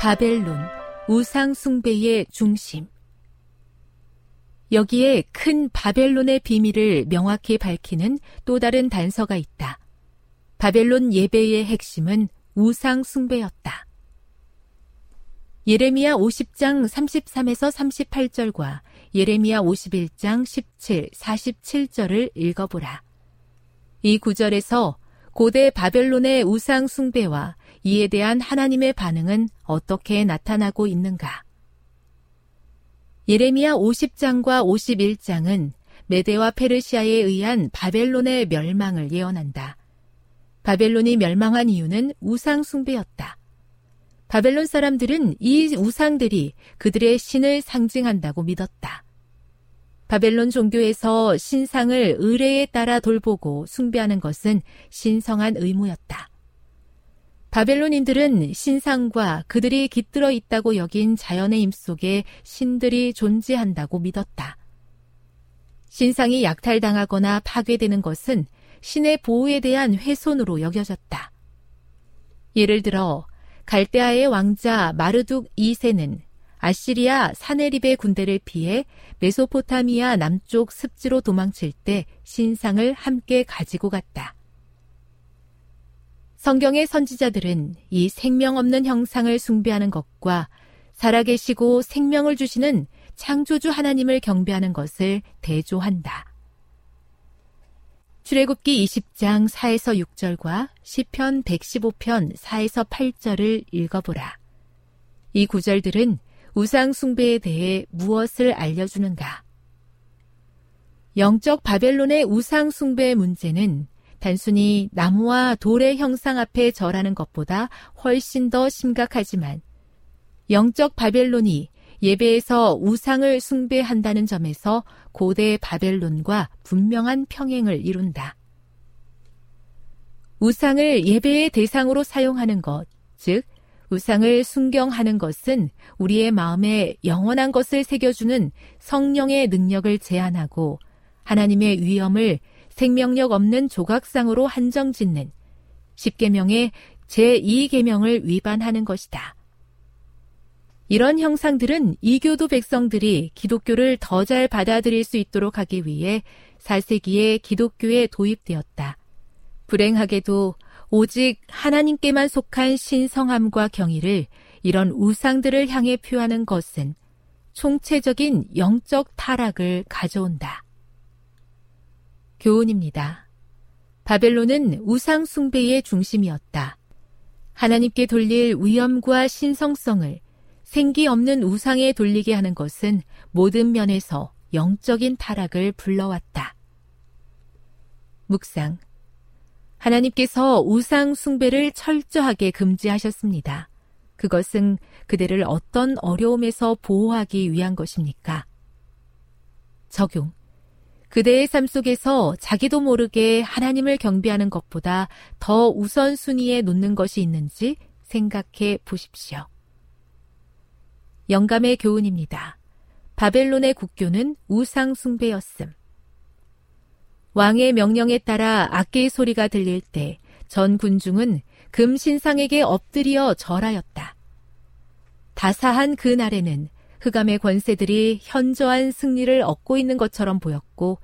바벨론, 우상 숭배의 중심. 여기에 큰 바벨론의 비밀을 명확히 밝히는 또 다른 단서가 있다. 바벨론 예배의 핵심은 우상 숭배였다. 예레미야 50장 33에서 38절과 예레미야 51장 17, 47절을 읽어보라. 이 구절에서 고대 바벨론의 우상 숭배와 이에 대한 하나님의 반응은 어떻게 나타나고 있는가? 예레미야 50장과 51장은 메데와 페르시아에 의한 바벨론의 멸망을 예언한다. 바벨론이 멸망한 이유는 우상숭배였다. 바벨론 사람들은 이 우상들이 그들의 신을 상징한다고 믿었다. 바벨론 종교에서 신상을 의뢰에 따라 돌보고 숭배하는 것은 신성한 의무였다. 바벨론인들은 신상과 그들이 깃들어 있다고 여긴 자연의 힘 속에 신들이 존재한다고 믿었다. 신상이 약탈당하거나 파괴되는 것은 신의 보호에 대한 훼손으로 여겨졌다. 예를 들어 갈대아의 왕자 마르둑 2세는 아시리아 사네립의 군대를 피해 메소포타미아 남쪽 습지로 도망칠 때 신상을 함께 가지고 갔다. 성경의 선지자들은 이 생명 없는 형상을 숭배하는 것과 살아계시고 생명을 주시는 창조주 하나님을 경배하는 것을 대조한다. 출애굽기 20장 4에서 6절과 시편 115편 4에서 8절을 읽어보라. 이 구절들은 우상 숭배에 대해 무엇을 알려주는가? 영적 바벨론의 우상 숭배의 문제는 단순히 나무와 돌의 형상 앞에 절하는 것보다 훨씬 더 심각하지만 영적 바벨론이 예배에서 우상을 숭배한다는 점에서 고대 바벨론과 분명한 평행을 이룬다. 우상을 예배의 대상으로 사용하는 것, 즉, 우상을 순경하는 것은 우리의 마음에 영원한 것을 새겨주는 성령의 능력을 제한하고 하나님의 위엄을 생명력 없는 조각상으로 한정 짓는 10계명의 제2계명을 위반하는 것이다. 이런 형상들은 이교도 백성들이 기독교를 더 잘 받아들일 수 있도록 하기 위해 4세기에 기독교에 도입되었다. 불행하게도 오직 하나님께만 속한 신성함과 경의를 이런 우상들을 향해 표하는 것은 총체적인 영적 타락을 가져온다. 교훈입니다. 바벨론은 우상 숭배의 중심이었다. 하나님께 돌릴 위엄과 신성성을 생기 없는 우상에 돌리게 하는 것은 모든 면에서 영적인 타락을 불러왔다. 묵상. 하나님께서 우상 숭배를 철저하게 금지하셨습니다. 그것은 그대를 어떤 어려움에서 보호하기 위한 것입니까? 적용. 그대의 삶 속에서 자기도 모르게 하나님을 경배하는 것보다 더 우선순위에 놓는 것이 있는지 생각해 보십시오. 영감의 교훈입니다. 바벨론의 국교는 우상숭배였음. 왕의 명령에 따라 악기의 소리가 들릴 때 전 군중은 금신상에게 엎드려 절하였다. 다사한 그 날에는 흑암의 권세들이 현저한 승리를 얻고 있는 것처럼 보였고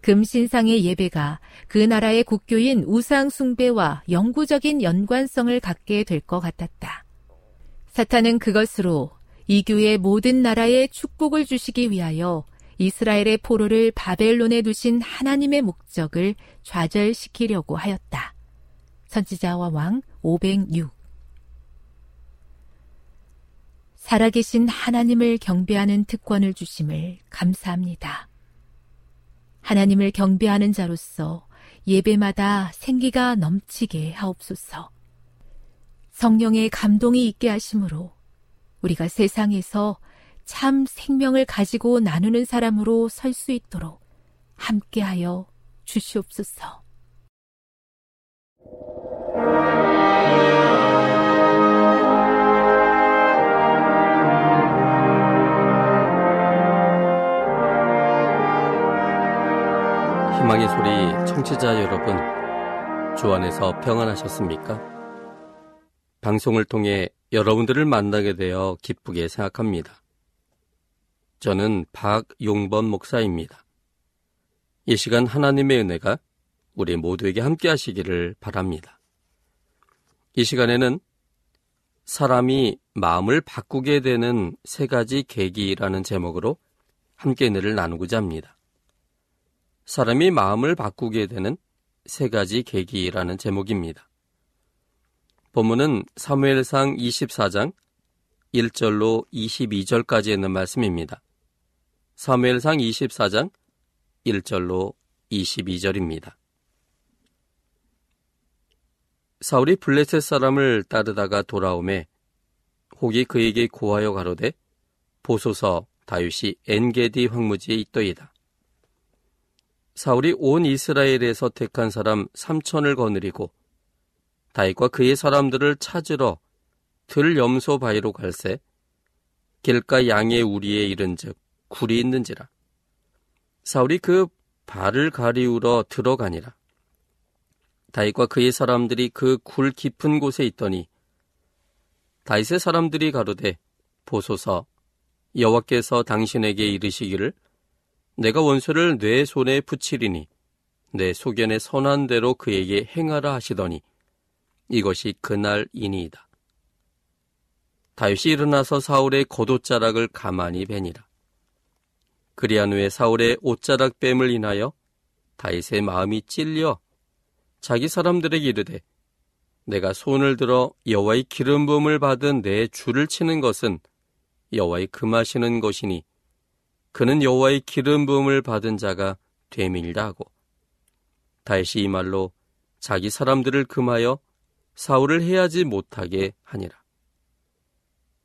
금신상의 예배가 그 나라의 국교인 우상 숭배와 영구적인 연관성을 갖게 될 것 같았다. 사탄은 그것으로 이교의 모든 나라에 축복을 주시기 위하여 이스라엘의 포로를 바벨론에 두신 하나님의 목적을 좌절시키려고 하였다. 선지자와 왕 506. 살아계신 하나님을 경배하는 특권을 주심을 감사합니다. 하나님을 경배하는 자로서 예배마다 생기가 넘치게 하옵소서. 성령의 감동이 있게 하심으로 우리가 세상에서 참 생명을 가지고 나누는 사람으로 설 수 있도록 함께하여 주시옵소서. 희망의 소리 청취자 여러분, 주 안에서 평안하셨습니까? 방송을 통해 여러분들을 만나게 되어 기쁘게 생각합니다. 저는 박용범 목사입니다. 이 시간 하나님의 은혜가 우리 모두에게 함께 하시기를 바랍니다. 이 시간에는 사람이 마음을 바꾸게 되는 세 가지 계기라는 제목으로 함께 은혜를 나누고자 합니다. 사람이 마음을 바꾸게 되는 세 가지 계기라는 제목입니다. 본문은 사무엘상 24장 1절로 22절까지 있는 말씀입니다. 사무엘상 24장 1절로 22절입니다. 사울이 블레셋 사람을 따르다가 돌아오매 혹이 그에게 고하여 가로되 보소서 다윗이 엔게디 황무지에 있더이다. 사울이 온 이스라엘에서 택한 사람 3천을 거느리고 다윗과 그의 사람들을 찾으러 들 염소 바위로 갈새 길가 양의 우리에 이른즉 굴이 있는지라. 사울이 그 발을 가리우러 들어가니라. 다윗과 그의 사람들이 그 굴 깊은 곳에 있더니 다윗의 사람들이 가로되 보소서 여호와께서 당신에게 이르시기를 내가 원수를 내 손에 붙이리니 내 소견에 선한 대로 그에게 행하라 하시더니 이것이 그날이니이다. 다윗이 일어나서 사울의 겉옷자락을 가만히 베니라. 그리한 후에 사울의 옷자락 뱀을 인하여 다윗의 마음이 찔려 자기 사람들에게 이르되 내가 손을 들어 여호와의 기름 부음을 받은 내 줄을 치는 것은 여호와의 금하시는 것이니 그는 여호와의 기름 부음을 받은 자가 되밀다 하고 다윗이 이 말로 자기 사람들을 금하여 사울을 해하지 못하게 하니라.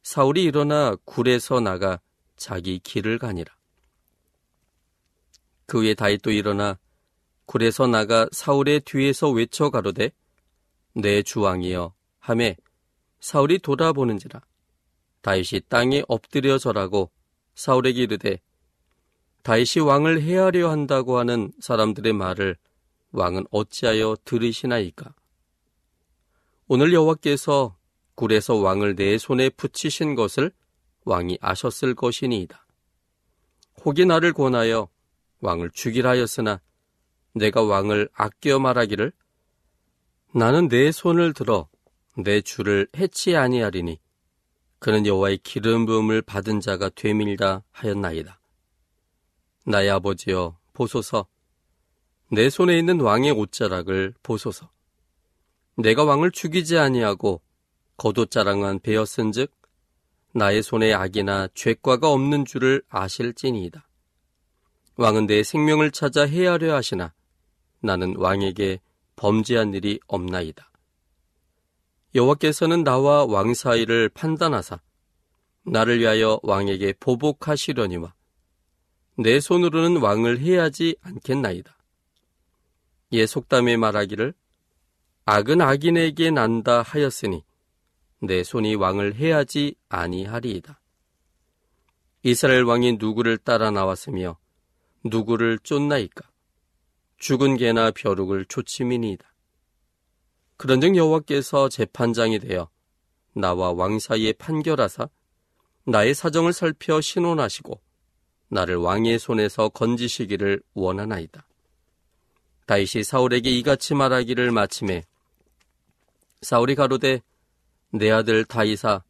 사울이 일어나 굴에서 나가 자기 길을 가니라. 그 후에 다윗도 일어나 굴에서 나가 사울의 뒤에서 외쳐 가로되 내 주왕이여 함에 사울이 돌아보는지라 다윗이 땅에 엎드려 절하고 사울에게 이르되 다윗이 왕을 해하려 한다고 하는 사람들의 말을 왕은 어찌하여 들으시나이까 오늘 여호와께서 굴에서 왕을 내 손에 붙이신 것을 왕이 아셨을 것이니이다. 혹이 나를 권하여 왕을 죽이라 하였으나 내가 왕을 아껴 말하기를 나는 내 손을 들어 내 주를 해치 아니하리니 그는 여호와의 기름 부음을 받은 자가 되밀다 하였나이다. 나의 아버지여 보소서 내 손에 있는 왕의 옷자락을 보소서 내가 왕을 죽이지 아니하고 겉옷자랑한 베었은즉 나의 손에 악이나 죄과가 없는 줄을 아실지니이다. 왕은 내 생명을 찾아 해하려 하시나 나는 왕에게 범죄한 일이 없나이다. 여호와께서는 나와 왕 사이를 판단하사 나를 위하여 왕에게 보복하시려니와 내 손으로는 왕을 해하지 않겠나이다. 예 속담에 말하기를 악은 악인에게 난다 하였으니 내 손이 왕을 해하지 아니하리이다. 이스라엘 왕이 누구를 따라 나왔으며 누구를 쫓나이까? 죽은 개나 벼룩을 쫓음이니이다. 그런즉 여호와께서 재판장이 되어 나와 왕 사이에 판결하사 나의 사정을 살펴 신원하시고 나를 왕의 손에서 건지시기를 원하나이다. 다윗이 사울에게 이같이 말하기를 마침에 사울이 가로되 내 아들 다이사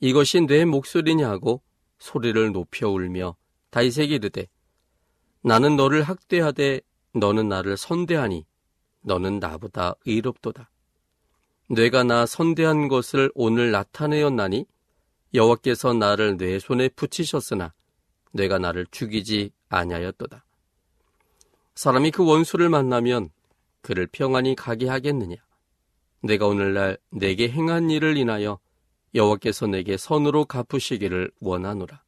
이것이 내 목소리냐고 소리를 높여 울며 다이에게 이르되 나는 너를 학대하되 너는 나를 선대하니 너는 나보다 의롭도다. 뇌가 나 선대한 것을 오늘 나타내었나니 여호와께서 나를 내 손에 붙이셨으나 뇌가 나를 죽이지 아니하였도다. 사람이 그 원수를 만나면 그를 평안히 가게 하겠느냐? 내가 오늘날 내게 행한 일을 인하여 여호와께서 내게 선으로 갚으시기를 원하노라.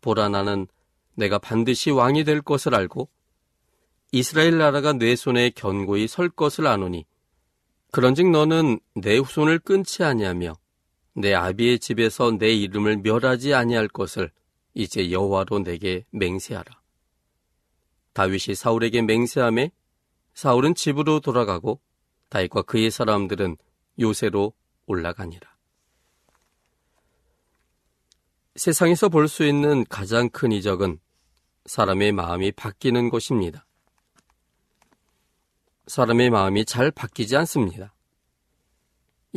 보라 나는 내가 반드시 왕이 될 것을 알고 이스라엘 나라가 내 손에 견고히 설 것을 아노니 그런즉 너는 내 후손을 끊지 아니하며 내 아비의 집에서 내 이름을 멸하지 아니할 것을 이제 여호와로 내게 맹세하라. 다윗이 사울에게 맹세함에 사울은 집으로 돌아가고 다윗과 그의 사람들은 요새로 올라가니라. 세상에서 볼 수 있는 가장 큰 이적은 사람의 마음이 바뀌는 것입니다. 사람의 마음이 잘 바뀌지 않습니다.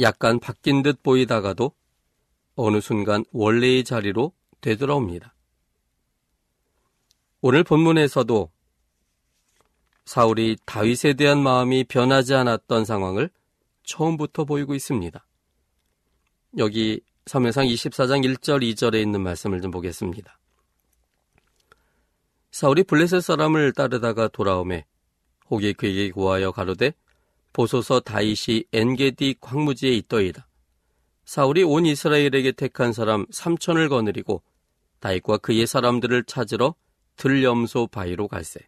약간 바뀐 듯 보이다가도 어느 순간 원래의 자리로 되돌아옵니다. 오늘 본문에서도 사울이 다윗에 대한 마음이 변하지 않았던 상황을 처음부터 보이고 있습니다. 여기 사무상 24장 1절 2절에 있는 말씀을 좀 보겠습니다. 사울이 블레셋 사람을 따르다가 돌아오매 혹이 그에게 고하여 가로되 보소서 다윗이 엔게디 광무지에 있더이다. 사울이 온 이스라엘에게 택한 사람 3천을 거느리고 다윗과 그의 사람들을 찾으러 들염소 바위로 갈세.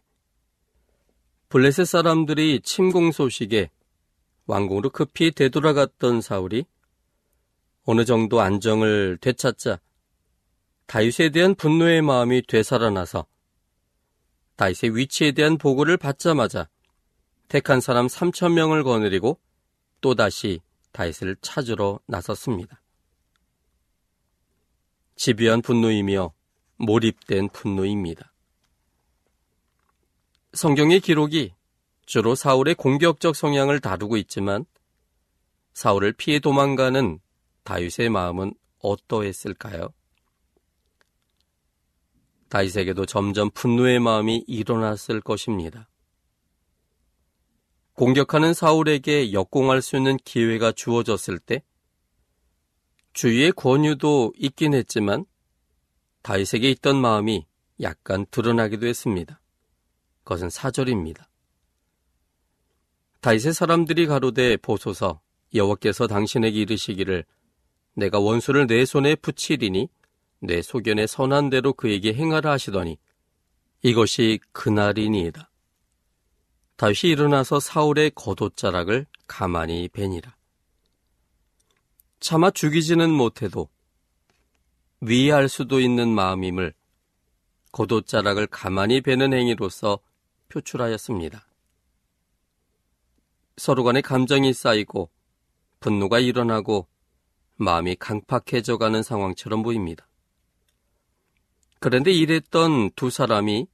블레셋 사람들이 침공 소식에 왕궁으로 급히 되돌아갔던 사울이 어느 정도 안정을 되찾자 다윗에 대한 분노의 마음이 되살아나서 다윗의 위치에 대한 보고를 받자마자 택한 사람 3천 명을 거느리고 또다시 다윗을 찾으러 나섰습니다. 집요한 분노이며 몰입된 분노입니다. 성경의 기록이 주로 사울의 공격적 성향을 다루고 있지만 사울을 피해 도망가는 다윗의 마음은 어떠했을까요? 다윗에게도 점점 분노의 마음이 일어났을 것입니다. 공격하는 사울에게 역공할 수 있는 기회가 주어졌을 때 주위의 권유도 있긴 했지만 다윗에게 있던 마음이 약간 드러나기도 했습니다. 그것은 사절입니다. 다윗의 사람들이 가로되 보소서 여호와께서 당신에게 이르시기를 내가 원수를 내 손에 붙이리니 내 소견에 선한 대로 그에게 행하라 하시더니 이것이 그날이니이다. 다윗이 일어나서 사울의 겉옷자락을 가만히 베니라. 차마 죽이지는 못해도 위할 수도 있는 마음임을 겉옷자락을 가만히 베는 행위로서 표출하였습니다. 서로 간의 감정이 쌓이고 분노가 일어나고 마음이 강팍해져 가는 상황처럼 보입니다. 그런데 이랬던 두 사람이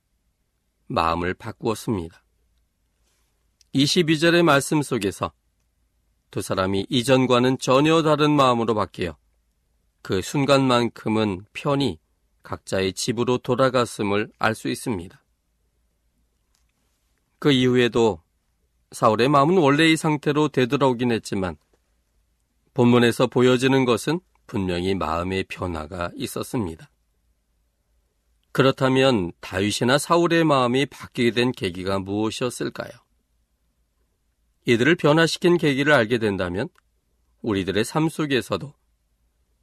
마음을 바꾸었습니다. 22절의 말씀 속에서 두 사람이 이전과는 전혀 다른 마음으로 바뀌어 그 순간만큼은 편히 각자의 집으로 돌아갔음을 알 수 있습니다. 그 이후에도 사울의 마음은 원래의 상태로 되돌아오긴 했지만 본문에서 보여지는 것은 분명히 마음의 변화가 있었습니다. 그렇다면 다윗이나 사울의 마음이 바뀌게 된 계기가 무엇이었을까요? 이들을 변화시킨 계기를 알게 된다면 우리들의 삶 속에서도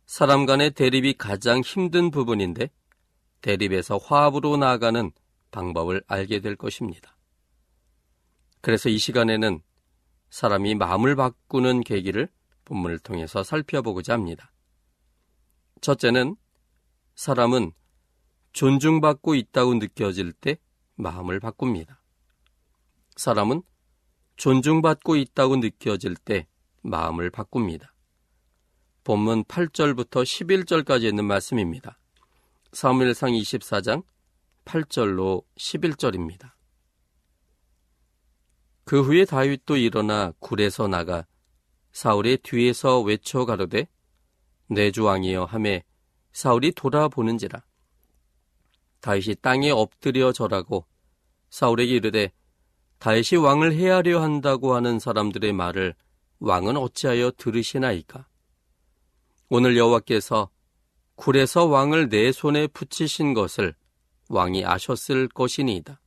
사람 간의 대립이 가장 힘든 부분인데 대립에서 화합으로 나아가는 방법을 알게 될 것입니다. 그래서 이 시간에는 사람이 마음을 바꾸는 계기를 본문을 통해서 살펴보고자 합니다. 첫째는 사람은 존중받고 있다고 느껴질 때 마음을 바꿉니다. 사람은 존중받고 있다고 느껴질 때 마음을 바꿉니다. 본문 8절부터 11절까지 있는 말씀입니다. 사무엘상 24장 8절로 11절입니다. 그 후에 다윗도 일어나 굴에서 나가 사울의 뒤에서 외쳐 가로되 내 주 왕이여 하매 사울이 돌아보는지라 다윗이 땅에 엎드려 절하고 사울에게 이르되 다윗이 왕을 해하려 한다고 하는 사람들의 말을 왕은 어찌하여 들으시나이까 오늘 여호와께서 굴에서 왕을 내 손에 붙이신 것을 왕이 아셨을 것이니이다.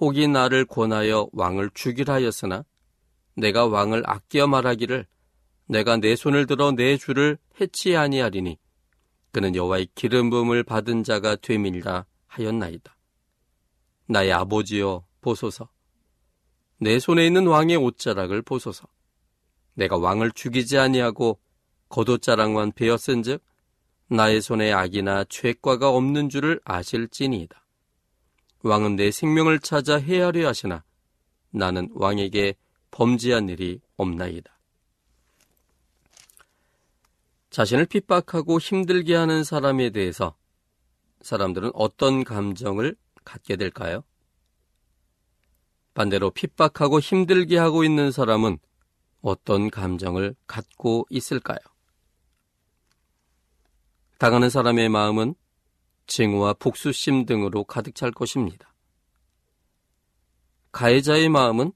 혹이 나를 권하여 왕을 죽이라 하였으나 내가 왕을 아껴 말하기를 내가 내 손을 들어 내 주를 해치 아니하리니 그는 여호와의 기름 부음을 받은 자가 되밀라 하였나이다. 나의 아버지여 보소서 내 손에 있는 왕의 옷자락을 보소서 내가 왕을 죽이지 아니하고 겉옷자락만 베었은즉 나의 손에 악이나 죄과가 없는 줄을 아실지니이다. 왕은 내 생명을 찾아 해하려 하시나 나는 왕에게 범죄한 일이 없나이다. 자신을 핍박하고 힘들게 하는 사람에 대해서 사람들은 어떤 감정을 갖게 될까요? 반대로 핍박하고 힘들게 하고 있는 사람은 어떤 감정을 갖고 있을까요? 당하는 사람의 마음은 증오와 복수심 등으로 가득 찰 것입니다. 가해자의 마음은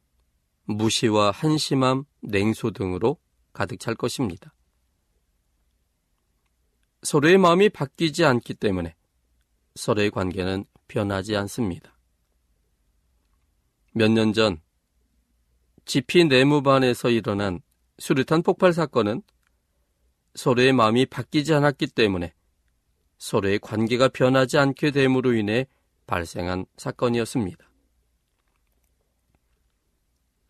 무시와 한심함, 냉소 등으로 가득 찰 것입니다. 서로의 마음이 바뀌지 않기 때문에 서로의 관계는 변하지 않습니다. 몇 년전 지피 내무반에서 일어난 수류탄 폭발 사건은 서로의 마음이 바뀌지 않았기 때문에 서로의 관계가 변하지 않게 됨으로 인해 발생한 사건이었습니다.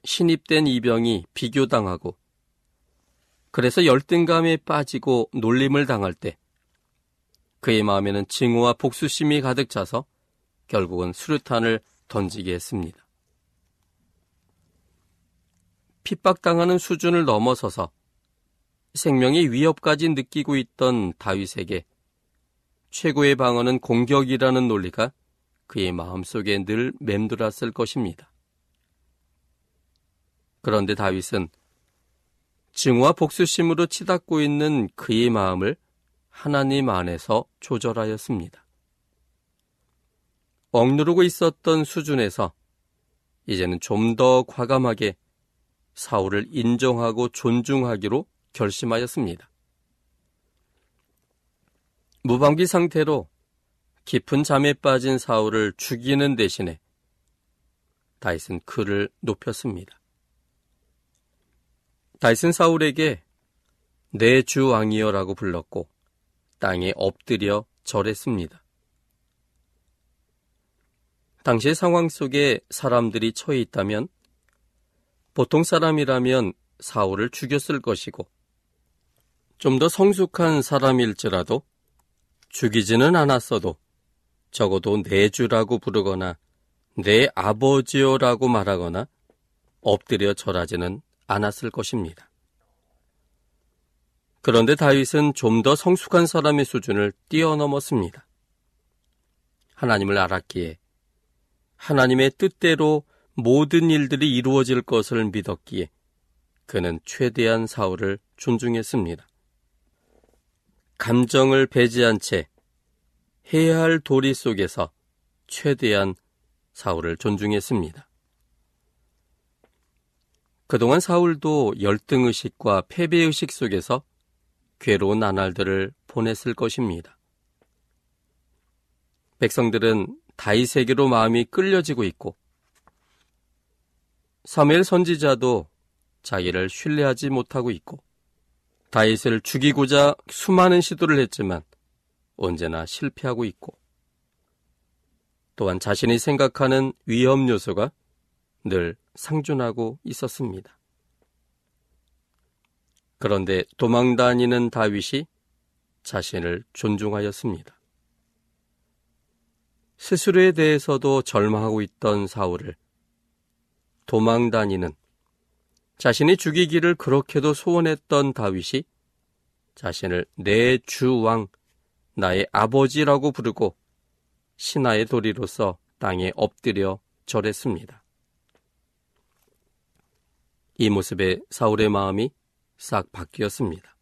신입된 이병이 비교당하고 그래서 열등감에 빠지고 놀림을 당할 때 그의 마음에는 증오와 복수심이 가득 차서 결국은 수류탄을 던지게 했습니다. 핍박당하는 수준을 넘어서서 생명의 위협까지 느끼고 있던 다윗에게 최고의 방어는 공격이라는 논리가 그의 마음속에 늘 맴돌았을 것입니다. 그런데 다윗은 증오와 복수심으로 치닫고 있는 그의 마음을 하나님 안에서 조절하였습니다. 억누르고 있었던 수준에서 이제는 좀 더 과감하게 사울을 인정하고 존중하기로 결심하였습니다. 무방비 상태로 깊은 잠에 빠진 사울을 죽이는 대신에 다윗은 그를 높였습니다. 다윗은 사울에게 내 주 왕이여라고 불렀고 땅에 엎드려 절했습니다. 당시의 상황 속에 사람들이 처해 있다면 보통 사람이라면 사울을 죽였을 것이고 좀 더 성숙한 사람일지라도 죽이지는 않았어도 적어도 내 주라고 부르거나 내 아버지요라고 말하거나 엎드려 절하지는 않았을 것입니다. 그런데 다윗은 좀 더 성숙한 사람의 수준을 뛰어넘었습니다. 하나님을 알았기에 하나님의 뜻대로 모든 일들이 이루어질 것을 믿었기에 그는 최대한 사울을 존중했습니다. 감정을 배제한 채 해야 할 도리 속에서 최대한 사울을 존중했습니다. 그동안 사울도 열등의식과 패배의식 속에서 괴로운 나날들을 보냈을 것입니다. 백성들은 다윗에게로 마음이 끌려지고 있고 사무엘 선지자도 자기를 신뢰하지 못하고 있고 다윗을 죽이고자 수많은 시도를 했지만 언제나 실패하고 있고 또한 자신이 생각하는 위험 요소가 늘 상존하고 있었습니다. 그런데 도망 다니는 다윗이 자신을 존중하였습니다. 스스로에 대해서도 절망하고 있던 사울을 도망 다니는 자신이 죽이기를 그렇게도 소원했던 다윗이 자신을 내 주왕, 나의 아버지라고 부르고 신하의 도리로서 땅에 엎드려 절했습니다. 이 모습에 사울의 마음이 싹 바뀌었습니다.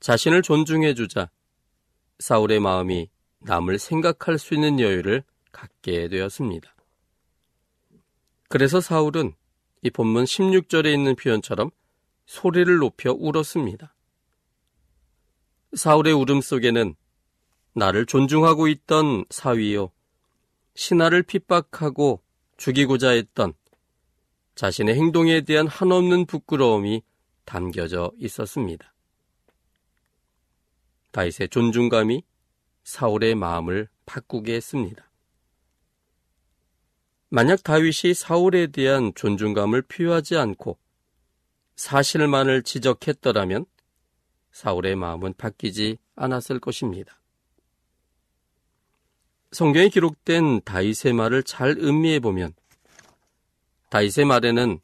자신을 존중해 주자 사울의 마음이 남을 생각할 수 있는 여유를 갖게 되었습니다. 그래서 사울은 이 본문 16절에 있는 표현처럼 소리를 높여 울었습니다. 사울의 울음 속에는 나를 존중하고 있던 사위요, 신하를 핍박하고 죽이고자 했던 자신의 행동에 대한 한없는 부끄러움이 담겨져 있었습니다. 다윗의 존중감이 사울의 마음을 바꾸게 했습니다. 만약 다윗이 사울에 대한 존중감을 표하지 않고 사실만을 지적했더라면 사울의 마음은 바뀌지 않았을 것입니다. 성경에 기록된 다윗의 말을 잘 음미해 보면 다윗의 말에는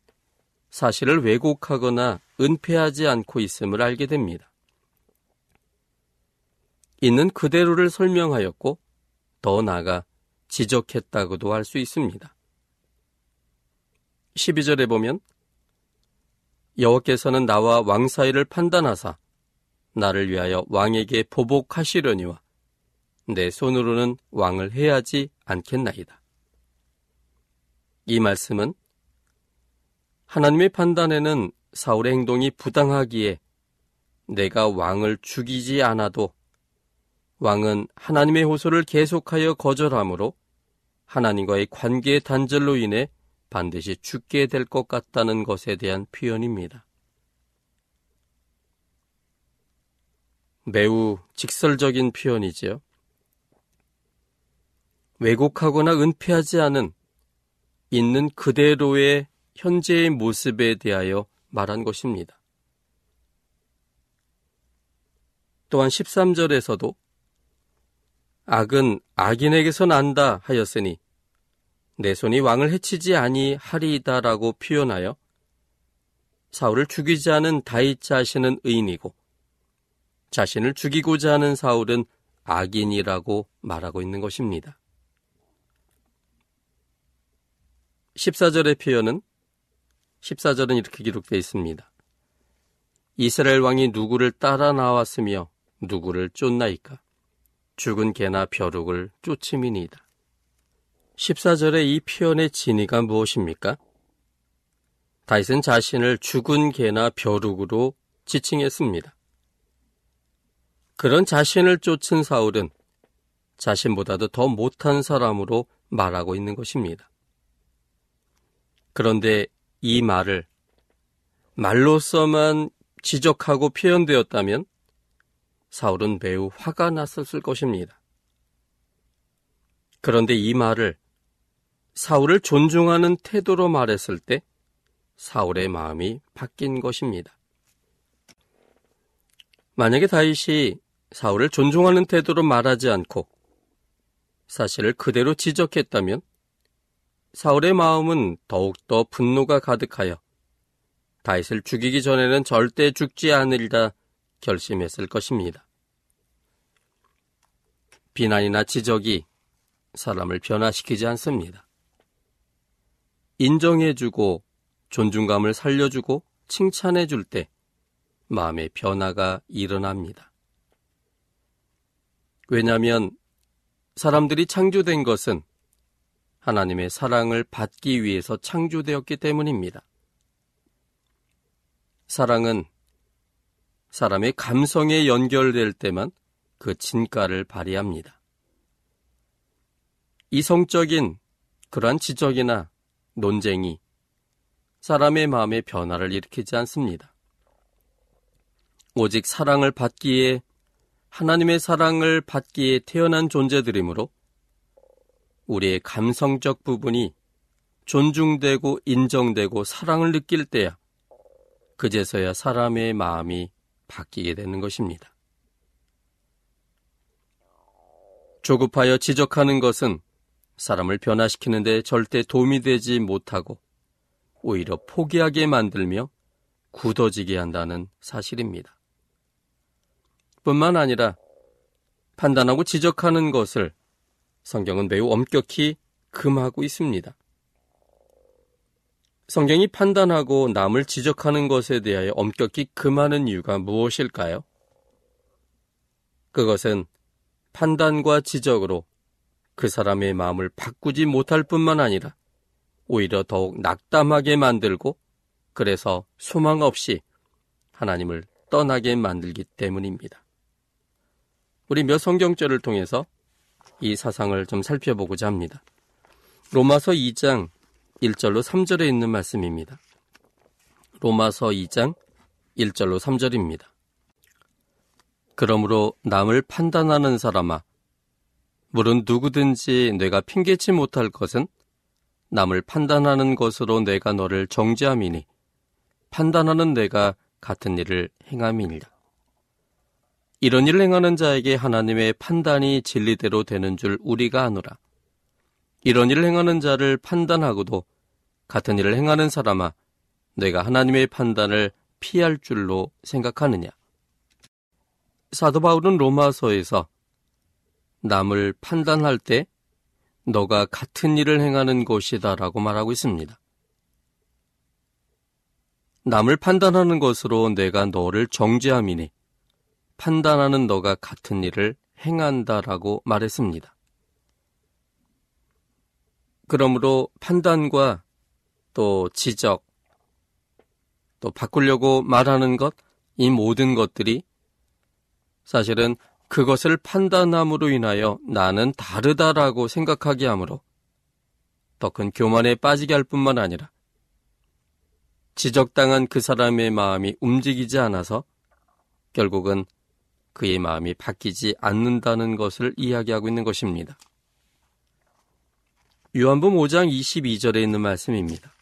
사실을 왜곡하거나 은폐하지 않고 있음을 알게 됩니다. 있는 그대로를 설명하였고 더 나아가 지적했다고도 할 수 있습니다. 12절에 보면 여호와께서는 나와 왕 사이를 판단하사 나를 위하여 왕에게 보복하시려니와 내 손으로는 왕을 해야지 않겠나이다. 이 말씀은 하나님의 판단에는 사울의 행동이 부당하기에 내가 왕을 죽이지 않아도 왕은 하나님의 호소를 계속하여 거절하므로 하나님과의 관계 단절로 인해 반드시 죽게 될 것 같다는 것에 대한 표현입니다. 매우 직설적인 표현이지요. 왜곡하거나 은폐하지 않은 있는 그대로의 현재의 모습에 대하여 말한 것입니다. 또한 13절에서도 악은 악인에게서 난다 하였으니 내 손이 왕을 해치지 아니하리이다라고 표현하여 사울을 죽이지 않은 다윗 자신은 의인이고 자신을 죽이고자 하는 사울은 악인이라고 말하고 있는 것입니다. 14절의 표현은 14절은 이렇게 기록되어 있습니다. 이스라엘 왕이 누구를 따라 나왔으며 누구를 쫓나이까? 죽은 개나 벼룩을 쫓음이니이다. 14절의 이 표현의 진의가 무엇입니까? 다윗은 자신을 죽은 개나 벼룩으로 지칭했습니다. 그런 자신을 쫓은 사울은 자신보다도 더 못한 사람으로 말하고 있는 것입니다. 그런데 이 말을 말로서만 지적하고 표현되었다면 사울은 매우 화가 났었을 것입니다. 그런데 이 말을 사울을 존중하는 태도로 말했을 때 사울의 마음이 바뀐 것입니다. 만약에 다윗이 사울을 존중하는 태도로 말하지 않고 사실을 그대로 지적했다면 사울의 마음은 더욱더 분노가 가득하여 다윗을 죽이기 전에는 절대 죽지 않으리라 결심했을 것입니다. 비난이나 지적이 사람을 변화시키지 않습니다. 인정해주고 존중감을 살려주고 칭찬해줄 때 마음의 변화가 일어납니다. 왜냐하면 사람들이 창조된 것은 하나님의 사랑을 받기 위해서 창조되었기 때문입니다. 사랑은 사람의 감성에 연결될 때만 그 진가를 발휘합니다. 이성적인 그러한 지적이나 논쟁이 사람의 마음의 변화를 일으키지 않습니다. 오직 사랑을 받기에 하나님의 사랑을 받기에 태어난 존재들이므로 우리의 감성적 부분이 존중되고 인정되고 사랑을 느낄 때야 그제서야 사람의 마음이 바뀌게 되는 것입니다. 조급하여 지적하는 것은 사람을 변화시키는데 절대 도움이 되지 못하고 오히려 포기하게 만들며 굳어지게 한다는 사실입니다. 뿐만 아니라 판단하고 지적하는 것을 성경은 매우 엄격히 금하고 있습니다. 성경이 판단하고 남을 지적하는 것에 대하여 엄격히 금하는 이유가 무엇일까요? 그것은 판단과 지적으로 그 사람의 마음을 바꾸지 못할 뿐만 아니라 오히려 더욱 낙담하게 만들고 그래서 소망 없이 하나님을 떠나게 만들기 때문입니다. 우리 몇 성경절을 통해서 이 사상을 좀 살펴보고자 합니다. 로마서 2장 1절로 3절에 있는 말씀입니다. 로마서 2장 1절로 3절입니다. 그러므로 남을 판단하는 사람아, 물론 누구든지 내가 핑계치 못할 것은 남을 판단하는 것으로 내가 너를 정죄함이니 판단하는 내가 같은 일을 행함이니라. 이런 일을 행하는 자에게 하나님의 판단이 진리대로 되는 줄 우리가 아노라. 이런 일을 행하는 자를 판단하고도 같은 일을 행하는 사람아, 내가 하나님의 판단을 피할 줄로 생각하느냐. 사도 바울은 로마서에서 남을 판단할 때 너가 같은 일을 행하는 것이다 라고 말하고 있습니다. 남을 판단하는 것으로 내가 너를 정죄함이니 판단하는 너가 같은 일을 행한다 라고 말했습니다. 그러므로 판단과 또 지적, 또 바꾸려고 말하는 것, 이 모든 것들이 사실은 그것을 판단함으로 인하여 나는 다르다라고 생각하게 하므로 더 큰 교만에 빠지게 할 뿐만 아니라 지적당한 그 사람의 마음이 움직이지 않아서 결국은 그의 마음이 바뀌지 않는다는 것을 이야기하고 있는 것입니다. 요한복음 5장 22절에 있는 말씀입니다.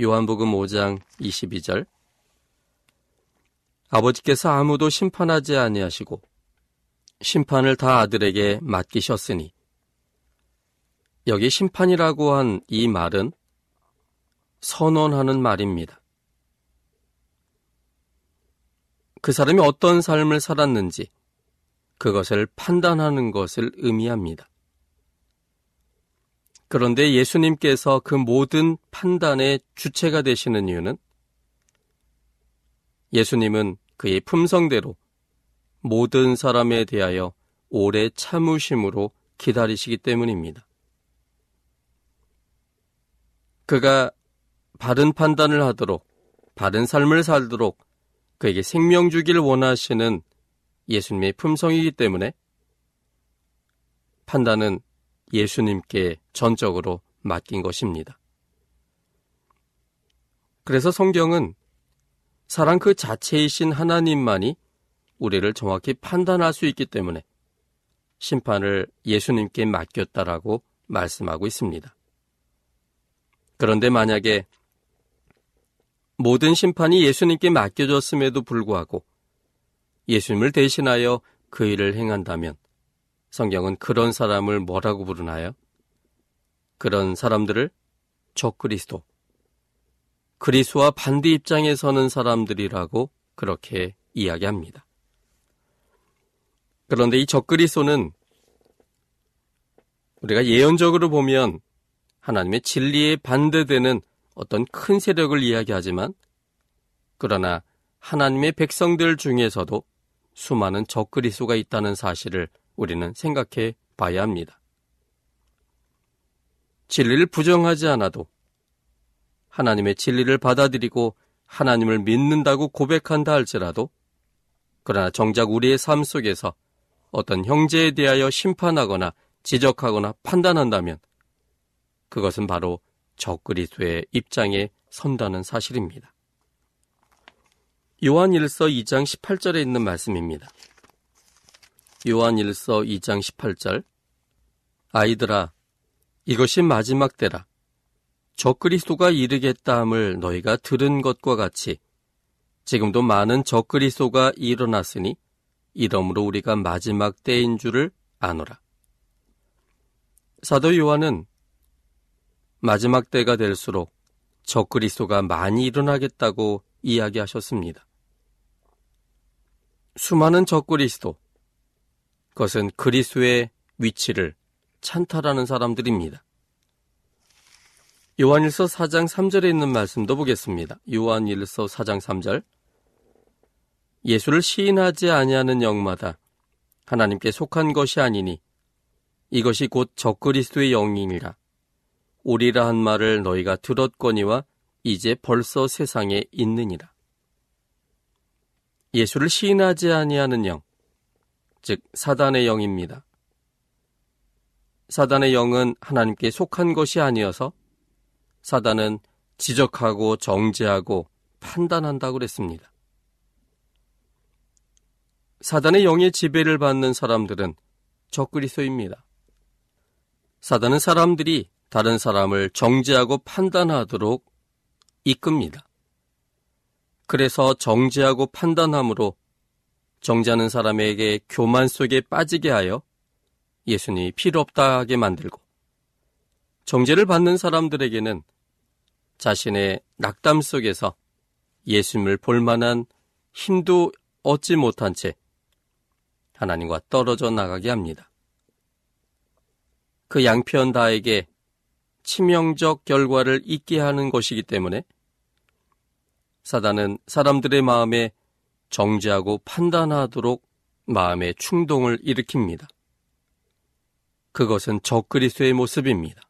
요한복음 5장 22절 아버지께서 아무도 심판하지 아니하시고 심판을 다 아들에게 맡기셨으니 여기 심판이라고 한 이 말은 선언하는 말입니다. 그 사람이 어떤 삶을 살았는지 그것을 판단하는 것을 의미합니다. 그런데 예수님께서 그 모든 판단의 주체가 되시는 이유는 예수님은 그의 품성대로 모든 사람에 대하여 오래 참으심으로 기다리시기 때문입니다. 그가 바른 판단을 하도록 바른 삶을 살도록 그에게 생명 주기를 원하시는 예수님의 품성이기 때문에 판단은 예수님께 전적으로 맡긴 것입니다. 그래서 성경은 사랑 그 자체이신 하나님만이 우리를 정확히 판단할 수 있기 때문에 심판을 예수님께 맡겼다라고 말씀하고 있습니다. 그런데 만약에 모든 심판이 예수님께 맡겨졌음에도 불구하고 예수님을 대신하여 그 일을 행한다면 성경은 그런 사람을 뭐라고 부르나요? 그런 사람들을 적그리스도, 그리스와 반대 입장에 서는 사람들이라고 그렇게 이야기합니다. 그런데 이 적그리스도는 우리가 예언적으로 보면 하나님의 진리에 반대되는 어떤 큰 세력을 이야기하지만 그러나 하나님의 백성들 중에서도 수많은 적그리스도가 있다는 사실을 우리는 생각해 봐야 합니다. 진리를 부정하지 않아도 하나님의 진리를 받아들이고 하나님을 믿는다고 고백한다 할지라도 그러나 정작 우리의 삶 속에서 어떤 형제에 대하여 심판하거나 지적하거나 판단한다면 그것은 바로 적그리스도의 입장에 선다는 사실입니다. 요한 1서 2장 18절에 있는 말씀입니다. 요한 1서 2장 18절 아이들아 이것이 마지막 때라 적그리스도가 이르겠다함을 너희가 들은 것과 같이 지금도 많은 적그리스도가 일어났으니 이러므로 우리가 마지막 때인 줄을 아노라. 사도 요한은 마지막 때가 될수록 적그리스도가 많이 일어나겠다고 이야기하셨습니다. 수많은 적그리스도, 그것은 그리스도의 위치를 찬탈하는 사람들입니다. 요한일서 4장 3절에 있는 말씀도 보겠습니다. 요한일서 4장 3절 예수를 시인하지 아니하는 영마다 하나님께 속한 것이 아니니 이것이 곧 적그리스도의 영이니라. 오리라 한 말을 너희가 들었거니와 이제 벌써 세상에 있느니라. 예수를 시인하지 아니하는 영, 즉 사단의 영입니다. 사단의 영은 하나님께 속한 것이 아니어서 사단은 지적하고 정죄하고 판단한다고 그랬습니다. 사단의 영의 지배를 받는 사람들은 적그리스도입니다. 사단은 사람들이 다른 사람을 정죄하고 판단하도록 이끕니다. 그래서 정죄하고 판단함으로 정죄하는 사람에게 교만 속에 빠지게 하여 예수님이 필요 없다 하게 만들고 정죄를 받는 사람들에게는 자신의 낙담 속에서 예수님을 볼 만한 힘도 얻지 못한 채 하나님과 떨어져 나가게 합니다. 그 양편 다에게 치명적 결과를 있게 하는 것이기 때문에 사단은 사람들의 마음에 정죄하고 판단하도록 마음의 충동을 일으킵니다. 그것은 적그리스의 모습입니다.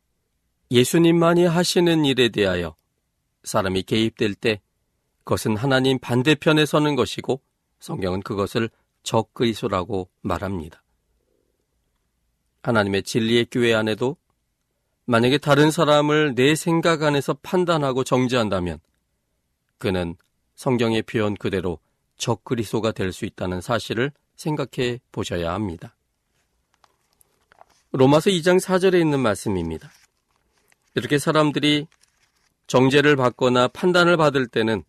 예수님만이 하시는 일에 대하여 사람이 개입될 때 그것은 하나님 반대편에 서는 것이고 성경은 그것을 적그리스도라고 말합니다. 하나님의 진리의 교회 안에도 만약에 다른 사람을 내 생각 안에서 판단하고 정죄한다면 그는 성경의 표현 그대로 적그리스도가 될 수 있다는 사실을 생각해 보셔야 합니다. 로마서 2장 4절에 있는 말씀입니다. 이렇게 사람들이 정죄를 받거나 판단을 받을 때는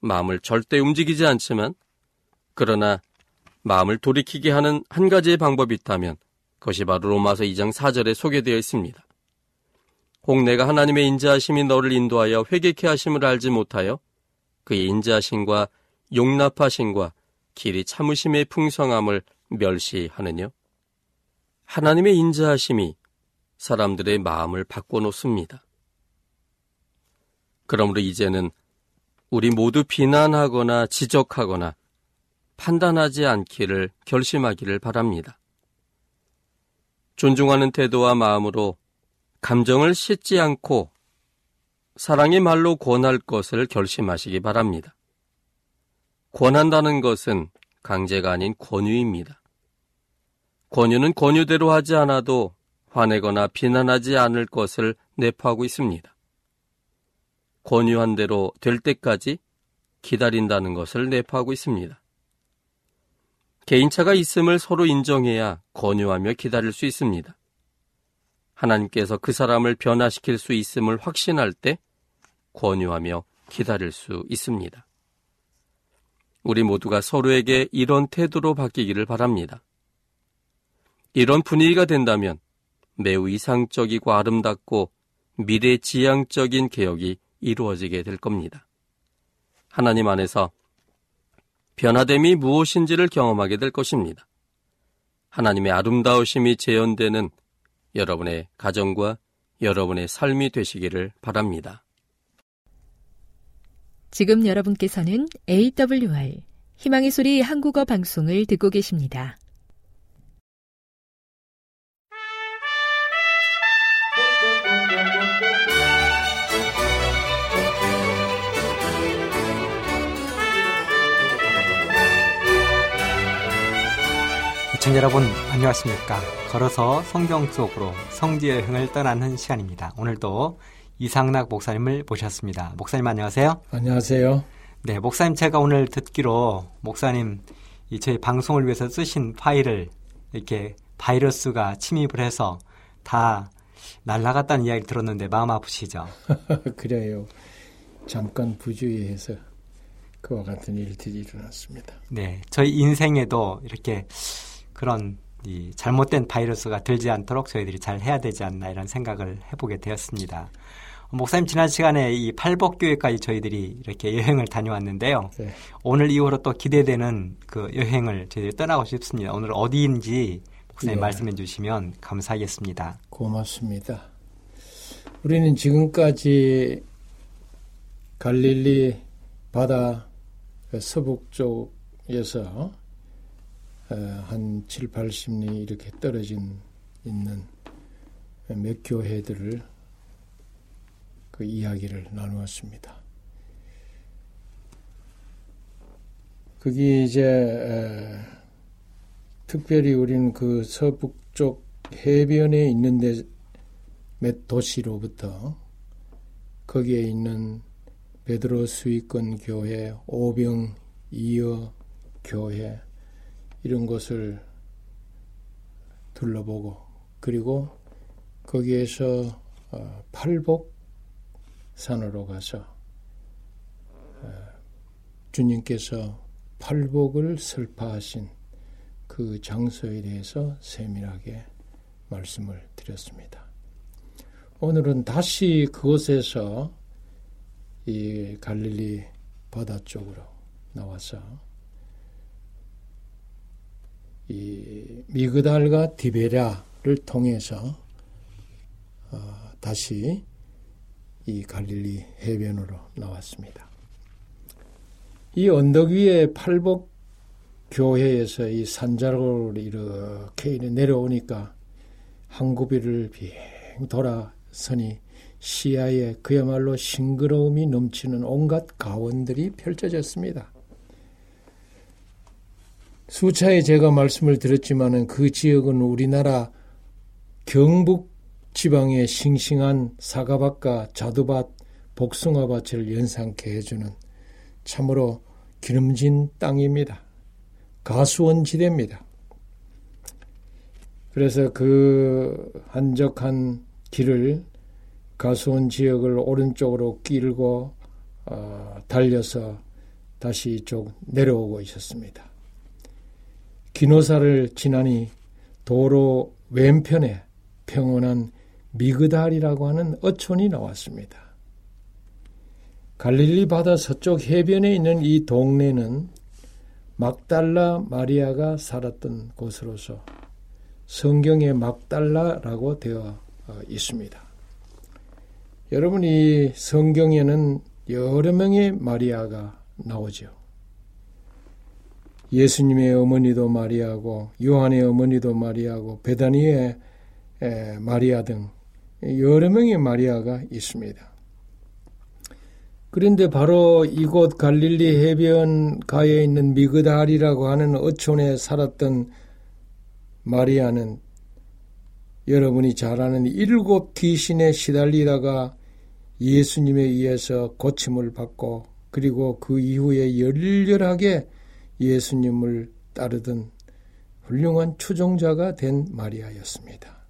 마음을 절대 움직이지 않지만 그러나 마음을 돌이키게 하는 한 가지의 방법이 있다면 그것이 바로 로마서 2장 4절에 소개되어 있습니다. 혹 내가 하나님의 인자하심이 너를 인도하여 회개케 하심을 알지 못하여 그의 인자하심과 용납하심과 길이 참으심의 풍성함을 멸시하느뇨. 하나님의 인자하심이 사람들의 마음을 바꿔놓습니다. 그러므로 이제는 우리 모두 비난하거나 지적하거나 판단하지 않기를 결심하기를 바랍니다. 존중하는 태도와 마음으로 감정을 씻지 않고 사랑의 말로 권할 것을 결심하시기 바랍니다. 권한다는 것은 강제가 아닌 권유입니다. 권유는 권유대로 하지 않아도 화내거나 비난하지 않을 것을 내포하고 있습니다. 권유한 대로 될 때까지 기다린다는 것을 내포하고 있습니다. 개인차가 있음을 서로 인정해야 권유하며 기다릴 수 있습니다. 하나님께서 그 사람을 변화시킬 수 있음을 확신할 때 권유하며 기다릴 수 있습니다. 우리 모두가 서로에게 이런 태도로 바뀌기를 바랍니다. 이런 분위기가 된다면 매우 이상적이고 아름답고 미래 지향적인 개혁이 이루어지게 될 겁니다. 하나님 안에서 변화됨이 무엇인지를 경험하게 될 것입니다. 하나님의 아름다우심이 재현되는 여러분의 가정과 여러분의 삶이 되시기를 바랍니다. 지금 여러분께서는 AWR 희망의 소리 한국어 방송을 듣고 계십니다. 시청자 여러분 안녕하십니까? 걸어서 성경 속으로 성지 여행을 떠나는 시간입니다. 오늘도 이상락 목사님을 모셨습니다. 목사님 안녕하세요. 안녕하세요. 네 목사님 제가 오늘 듣기로 목사님 이 저희 방송을 위해서 쓰신 파일을 이렇게 바이러스가 침입을 해서 다 날라갔다는 이야기 들었는데 마음 아프시죠? 그래요. 잠깐 부주의해서 그와 같은 일들이 일어났습니다. 네 저희 인생에도 이렇게 그런 이 잘못된 바이러스가 들지 않도록 저희들이 잘 해야 되지 않나 이런 생각을 해보게 되었습니다. 목사님 지난 시간에 이 팔복 교회까지 저희들이 이렇게 여행을 다녀왔는데요. 네. 오늘 이후로 또 기대되는 그 여행을 저희들이 떠나고 싶습니다. 오늘 어디인지 목사님 네. 말씀해 주시면 감사하겠습니다. 고맙습니다. 우리는 지금까지 갈릴리 바다 서북 쪽에서 한 7, 80리 이렇게 떨어진 있는 몇 교회들을 그 이야기를 나누었습니다. 그게 이제 특별히 우리는 그 서북쪽 해변에 있는 데 몇 도시로부터 거기에 있는 베드로 수익권 교회, 오병 이어 교회, 이런 것을 둘러보고 그리고 거기에서 어, 팔복 산으로 가서 어, 주님께서 팔복을 설파하신 그 장소에 대해서 세밀하게 말씀을 드렸습니다. 오늘은 다시 그곳에서 이 갈릴리 바다 쪽으로 나와서 이 미그달과 디베라를 통해서 어, 다시 이 갈릴리 해변으로 나왔습니다. 이 언덕 위에 팔복 교회에서 이 산자락으로 이렇게 내려오니까 항구비를 빙 돌아서니 시야에 그야말로 싱그러움이 넘치는 온갖 가원들이 펼쳐졌습니다. 수차에 제가 말씀을 드렸지만은 그 지역은 우리나라 경북 지방의 싱싱한 사과밭과 자두밭, 복숭아밭을 연상케 해주는 참으로 기름진 땅입니다. 가수원 지대입니다. 그래서 그 한적한 길을 가수원 지역을 오른쪽으로 끼고 어, 달려서 다시 이쪽 내려오고 있었습니다. 기노사를 지나니 도로 왼편에 평온한 미그달이라고 하는 어촌이 나왔습니다. 갈릴리 바다 서쪽 해변에 있는 이 동네는 막달라 마리아가 살았던 곳으로서 성경에 막달라라고 되어 어, 있습니다. 여러분 이 성경에는 여러 명의 마리아가 나오죠. 예수님의 어머니도 마리아고 요한의 어머니도 마리아고 베다니의 마리아 등 여러 명의 마리아가 있습니다. 그런데 바로 이곳 갈릴리 해변가에 있는 미그달이라고 하는 어촌에 살았던 마리아는 여러분이 잘 아는 일곱 귀신에 시달리다가 예수님에 의해서 고침을 받고 그리고 그 이후에 열렬하게 예수님을 따르던 훌륭한 추종자가 된 마리아였습니다.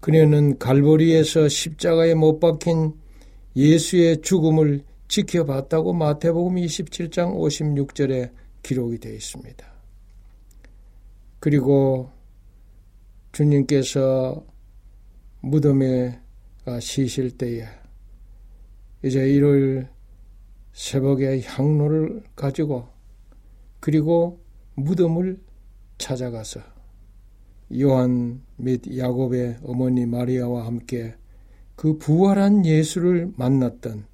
그녀는 갈보리에서 십자가에 못 박힌 예수의 죽음을 지켜봤다고 마태복음 27장 56절에 기록이 되어 있습니다. 그리고 주님께서 무덤에 쉬실 때에 이제 일요일 새벽에 향로를 가지고 그리고 무덤을 찾아가서 요한 및 야곱의 어머니 마리아와 함께 그 부활한 예수를 만났던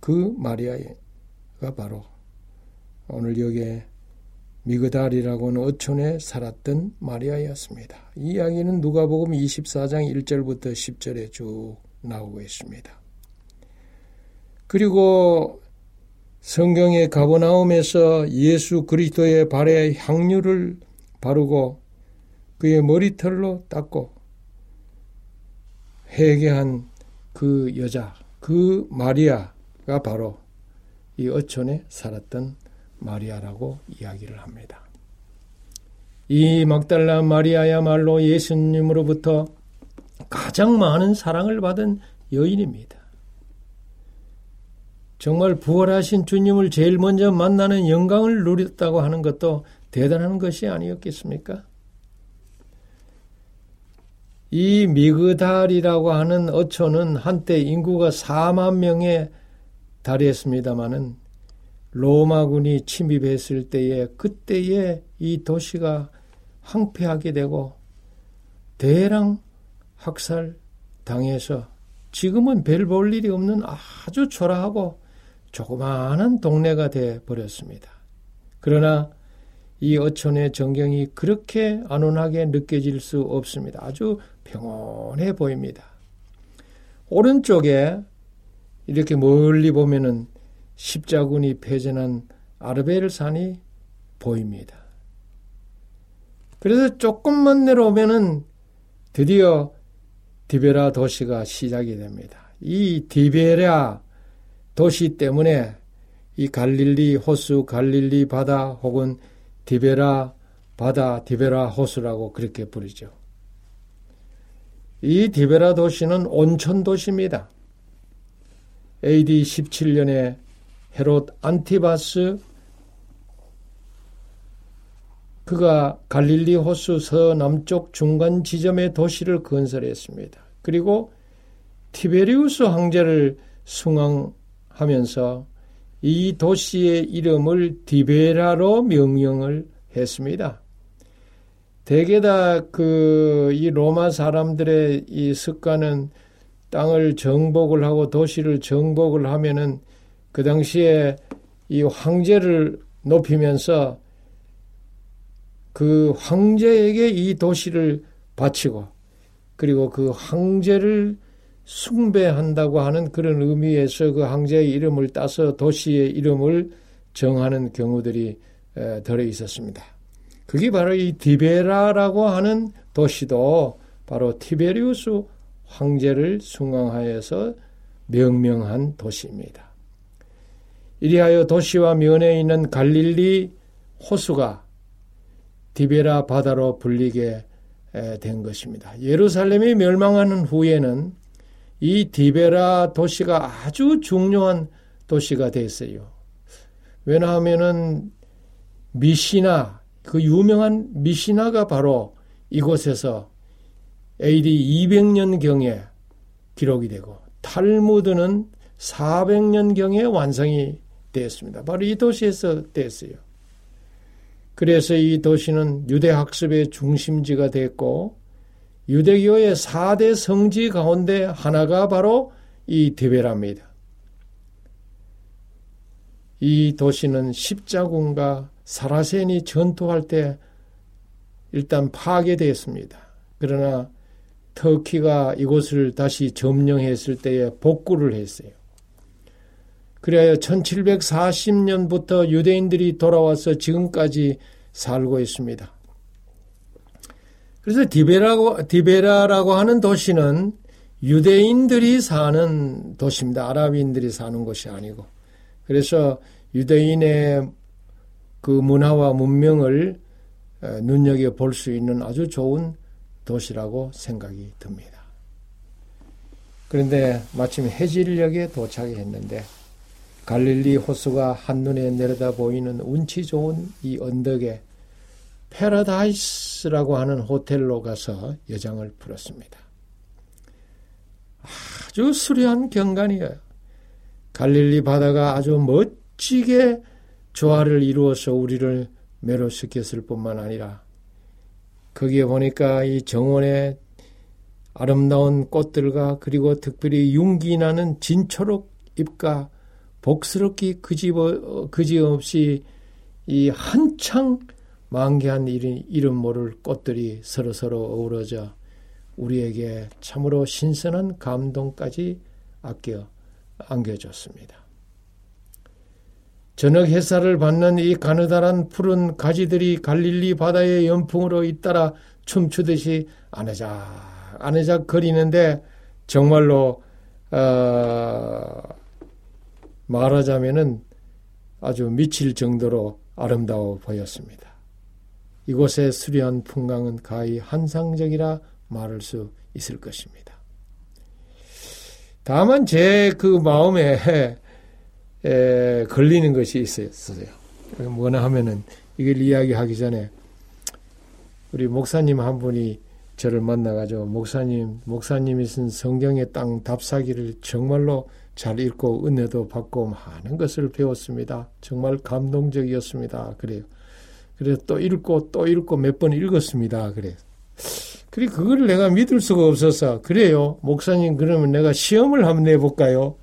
그 마리아가 바로 오늘 여기에 미그달이라고 하는 어촌에 살았던 마리아였습니다. 이 이야기는 누가복음 24장 1절부터 10절에 쭉 나오고 있습니다. 그리고 성경의 가버나움에서 예수 그리스도의 발에 향유를 바르고 그의 머리털로 닦고 회개한 그 여자, 그 마리아가 바로 이 어촌에 살았던 마리아라고 이야기를 합니다. 이 막달라 마리아야말로 예수님으로부터 가장 많은 사랑을 받은 여인입니다. 정말 부활하신 주님을 제일 먼저 만나는 영광을 누렸다고 하는 것도 대단한 것이 아니었겠습니까? 이 미그달이라고 하는 어촌은 한때 인구가 4만 명에 달했습니다마는 로마군이 침입했을 때에 그때에 이 도시가 황폐하게 되고 대량 학살 당해서 지금은 별 볼 일이 없는 아주 초라하고 조그마한 동네가 돼 버렸습니다. 그러나 이 어촌의 전경이 그렇게 안온하게 느껴질 수 없습니다. 아주 평온해 보입니다. 오른쪽에 이렇게 멀리 보면은 십자군이 폐전한 아르베르 산이 보입니다. 그래서 조금만 내려오면은 드디어 디베라 도시가 시작이 됩니다. 이 디베라 도시 때문에 이 갈릴리 호수, 갈릴리 바다 혹은 디베라 바다, 디베라 호수라고 그렇게 부르죠. 이 디베라 도시는 온천 도시입니다. AD 17년에 헤롯 안티바스 그가 갈릴리 호수 서남쪽 중간 지점의 도시를 건설했습니다. 그리고 티베리우스 황제를 숭앙 하면서 이 도시의 이름을 디베라로 명명을 했습니다. 대개 다 그 이 로마 사람들의 이 습관은 땅을 정복을 하고 도시를 정복을 하면은 그 당시에 이 황제를 높이면서 그 황제에게 이 도시를 바치고 그리고 그 황제를 숭배한다고 하는 그런 의미에서 그 황제의 이름을 따서 도시의 이름을 정하는 경우들이 들어 있었습니다. 그게 바로 이 디베라라고 하는 도시도 바로 티베리우스 황제를 숭앙하여서 명명한 도시입니다. 이리하여 도시와 면에 있는 갈릴리 호수가 디베라 바다로 불리게 된 것입니다. 예루살렘이 멸망하는 후에는 이 디베라 도시가 아주 중요한 도시가 됐어요. 왜냐하면은 미시나 그 유명한 미시나가 바로 이곳에서 AD 200년 경에 기록이 되고 탈무드는 400년 경에 완성이 되었습니다. 바로 이 도시에서 됐어요. 그래서 이 도시는 유대 학습의 중심지가 됐고 유대교의 4대 성지 가운데 하나가 바로 이 디베라입니다. 이 도시는 십자군과 사라센이 전투할 때 일단 파괴되었습니다. 그러나 터키가 이곳을 다시 점령했을 때에 복구를 했어요. 그래야 1740년부터 유대인들이 돌아와서 지금까지 살고 있습니다. 그래서 디베라고, 디베라라고 하는 도시는 유대인들이 사는 도시입니다. 아랍인들이 사는 곳이 아니고. 그래서 유대인의 그 문화와 문명을 눈여겨 볼 수 있는 아주 좋은 도시라고 생각이 듭니다. 그런데 마침 해질녘에 도착 했는데 갈릴리 호수가 한눈에 내려다 보이는 운치 좋은 이 언덕에 패러다이스라고 하는 호텔로 가서 여장을 풀었습니다. 아주 수려한 경관이에요. 갈릴리 바다가 아주 멋지게 조화를 이루어서 우리를 매료시켰을 뿐만 아니라 거기에 보니까 이 정원에 아름다운 꽃들과 그리고 특별히 윤기 나는 진초록 잎과 그지어, 그지없이 이 한창 만개한 이름 모를 꽃들이 서로서로 어우러져 우리에게 참으로 신선한 감동까지 아껴 안겨줬습니다. 저녁 햇살을 받는 이 가느다란 푸른 가지들이 갈릴리 바다의 연풍으로 잇따라 춤추듯이 아내작 아내작 거리는데 정말로 어, 말하자면은 아주 미칠 정도로 아름다워 보였습니다. 이곳의 수려한 풍광은 가히 한상적이라 말할 수 있을 것입니다. 다만 제 그 마음에 에, 걸리는 것이 있었어요. 뭐나 하면은 이걸 이야기하기 전에 우리 목사님 한 분이 저를 만나가지고 목사님, 목사님이 쓴 성경의 땅 답사기를 정말로 잘 읽고 은혜도 받고 많은 것을 배웠습니다. 정말 감동적이었습니다. 그래요. 그래서 또 읽고 또 읽고 몇 번 읽었습니다. 그래. 그래 그거를 내가 믿을 수가 없어서 그래요. 목사님 그러면 내가 시험을 한번 내볼까요?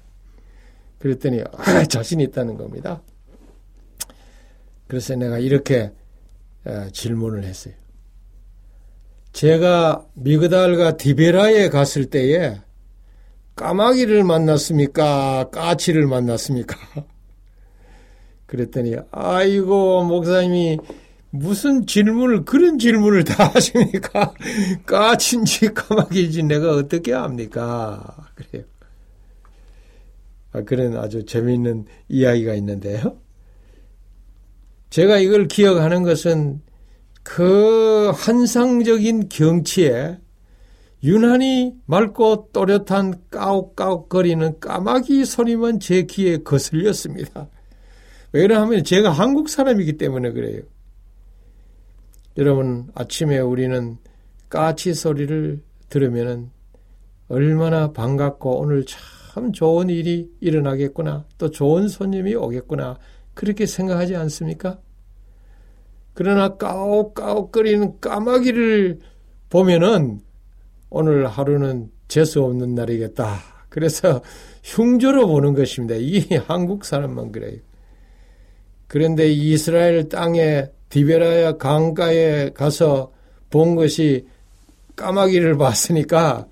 그랬더니 아, 자신 있다는 겁니다. 그래서 내가 이렇게 어, 질문을 했어요. 제가 미그달과 디베라에 갔을 때에 까마귀를 만났습니까? 까치를 만났습니까? 그랬더니 아이고 목사님이 무슨 질문을 그런 질문을 다 하십니까? 까친지 까마귀지 내가 어떻게 압니까? 그래요. 아, 그런 아주 재미있는 이야기가 있는데요. 제가 이걸 기억하는 것은 그 환상적인 경치에 유난히 맑고 또렷한 까옥까옥거리는 까마귀 소리만 제 귀에 거슬렸습니다. 왜냐하면 제가 한국 사람이기 때문에 그래요. 여러분 아침에 우리는 까치 소리를 들으면 얼마나 반갑고 오늘 참 좋은 일이 일어나겠구나 또 좋은 손님이 오겠구나 그렇게 생각하지 않습니까? 그러나 까옥까옥거리는 까마귀를 보면은 오늘 하루는 재수 없는 날이겠다. 그래서 흉조로 보는 것입니다. 이 한국 사람만 그래요. 그런데 이스라엘 땅에 디베라야 강가에 가서 본 것이 까마귀를 봤으니까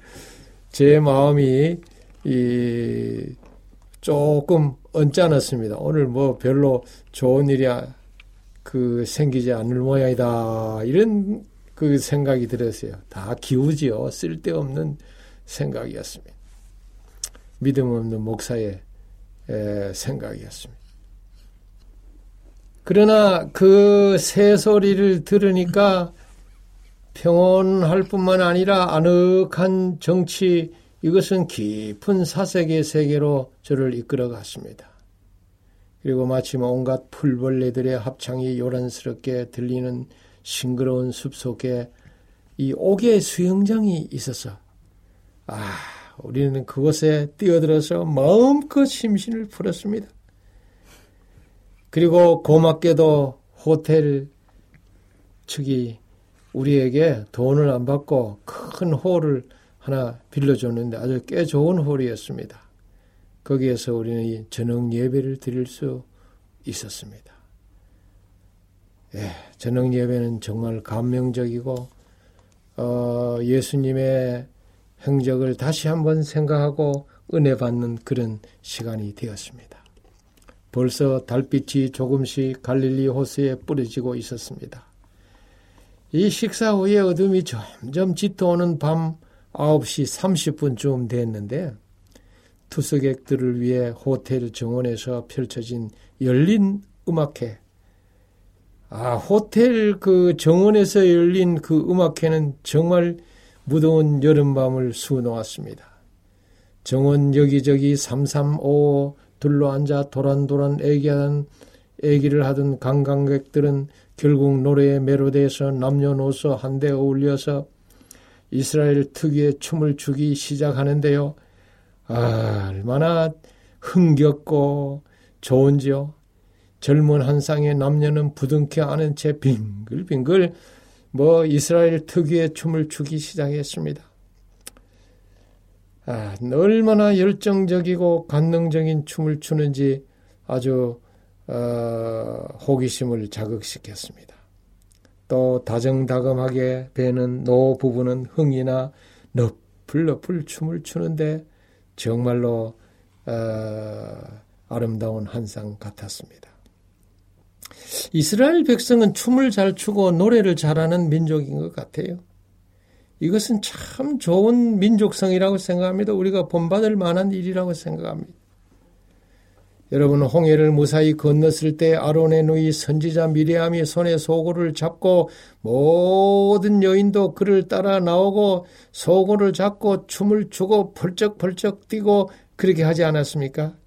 제 마음이 이 조금 언짢았습니다. 오늘 뭐 별로 좋은 일이 그 생기지 않을 모양이다. 이런 그 생각이 들었어요. 다 기우지요. 쓸데없는 생각이었습니다. 믿음 없는 목사의 생각이었습니다. 그러나 그 새소리를 들으니까 평온할 뿐만 아니라 아늑한 정치 이것은 깊은 사색의 세계로 저를 이끌어 갔습니다. 그리고 마침 온갖 풀벌레들의 합창이 요란스럽게 들리는 싱그러운 숲 속에 이 옥의 수영장이 있어서 아 우리는 그곳에 뛰어들어서 마음껏 심신을 풀었습니다. 그리고 고맙게도 호텔 측이 우리에게 돈을 안 받고 큰 홀을 하나 빌려줬는데 아주 꽤 좋은 홀이었습니다. 거기에서 우리는 저녁 예배를 드릴 수 있었습니다. 예, 저녁 예배는 정말 감명적이고 어, 예수님의 행적을 다시 한번 생각하고 은혜 받는 그런 시간이 되었습니다. 벌써 달빛이 조금씩 갈릴리 호수에 뿌려지고 있었습니다. 이 식사 후에 어둠이 점점 짙어오는 밤 9시 30분쯤 됐는데 투석객들을 위해 호텔 정원에서 펼쳐진 열린 음악회. 아, 호텔 그 정원에서 열린 그 음악회는 정말 무더운 여름밤을 수놓았습니다. 정원 여기저기 삼삼오오 둘러앉아 도란도란 애기하던 애기를 하던 관광객들은 결국 노래에 매료돼서 남녀노소 한데 어울려서 이스라엘 특유의 춤을 추기 시작하는데요. 아, 얼마나 흥겹고 좋은지요. 젊은 한 쌍의 남녀는 부둥켜 안은 채 빙글빙글 뭐 이스라엘 특유의 춤을 추기 시작했습니다. 아, 얼마나 열정적이고 관능적인 춤을 추는지 아주 어, 호기심을 자극시켰습니다. 또 다정다감하게 배는 노 부부는 흥이나 너풀너풀 춤을 추는데 정말로 어, 아름다운 한상 같았습니다. 이스라엘 백성은 춤을 잘 추고 노래를 잘하는 민족인 것 같아요. 이것은 참 좋은 민족성이라고 생각합니다. 우리가 본받을 만한 일이라고 생각합니다. 여러분 홍해를 무사히 건넜을 때 아론의 누이 선지자 미리암이 손에 소고를 잡고 모든 여인도 그를 따라 나오고 소고를 잡고 춤을 추고 펄쩍펄쩍 뛰고 그렇게 하지 않았습니까?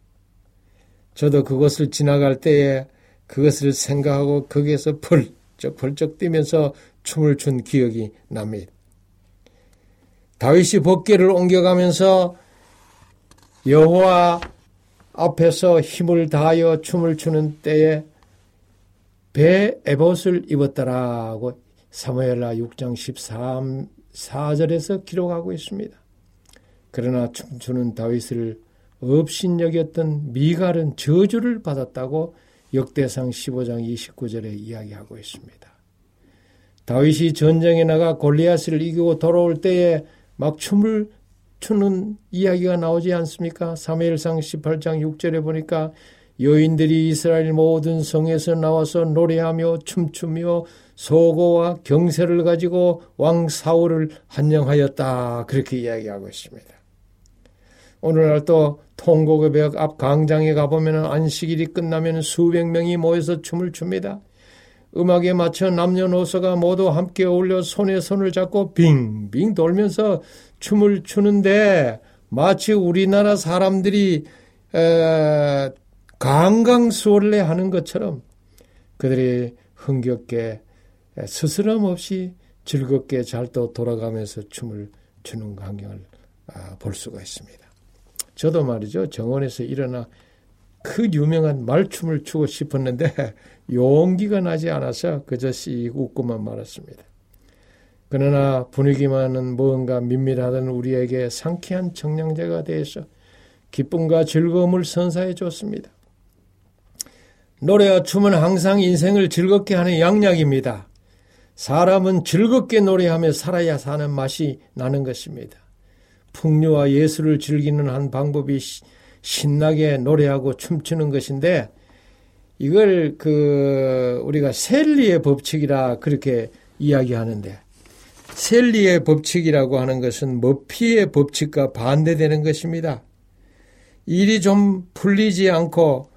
저도 그것을 지나갈 때에 그것을 생각하고 거기에서 펄쩍펄쩍 뛰면서 춤을 춘 기억이 납니다. 다윗이 법궤를 옮겨가면서 여호와 앞에서 힘을 다하여 춤을 추는 때에 배 에봇을 입었다라고 사무엘라 6장 13, 4절에서 기록하고 있습니다. 그러나 춤추는 다윗을 업신여겼던 미갈은 저주를 받았다고 역대상 15장 29절에 이야기하고 있습니다. 다윗이 전쟁에 나가 골리앗을 이기고 돌아올 때에 막 춤을 추는 이야기가 나오지 않습니까? 사무엘상 18장 6절에 보니까 여인들이 이스라엘 모든 성에서 나와서 노래하며 춤추며 소고와 경세를 가지고 왕 사울을 한영하였다. 그렇게 이야기하고 있습니다. 오늘날 또 통곡의 벽 앞 광장에 가보면 안식일이 끝나면 수백 명이 모여서 춤을 춥니다. 음악에 맞춰 남녀노소가 모두 함께 어울려 손에 손을 잡고 빙빙 돌면서 춤을 추는데 마치 우리나라 사람들이 에, 강강수월래 하는 것처럼 그들이 흥겹게 스스럼 없이 즐겁게 잘 또 돌아가면서 춤을 추는 광경을 아, 볼 수가 있습니다. 저도 말이죠 정원에서 일어나 그 유명한 말춤을 추고 싶었는데 용기가 나지 않아서 그저 씩 웃고만 말았습니다. 그러나 분위기만은 무언가 민밀하던 우리에게 상쾌한 청량제가 되어서 기쁨과 즐거움을 선사해 줬습니다. 노래와 춤은 항상 인생을 즐겁게 하는 양약입니다. 사람은 즐겁게 노래하며 살아야 사는 맛이 나는 것입니다. 풍류와 예술을 즐기는 한 방법이 신나게 노래하고 춤추는 것인데 이걸 그 우리가 셀리의 법칙이라 그렇게 이야기하는데 셀리의 법칙이라고 하는 것은 머피의 법칙과 반대되는 것입니다. 일이 좀 풀리지 않고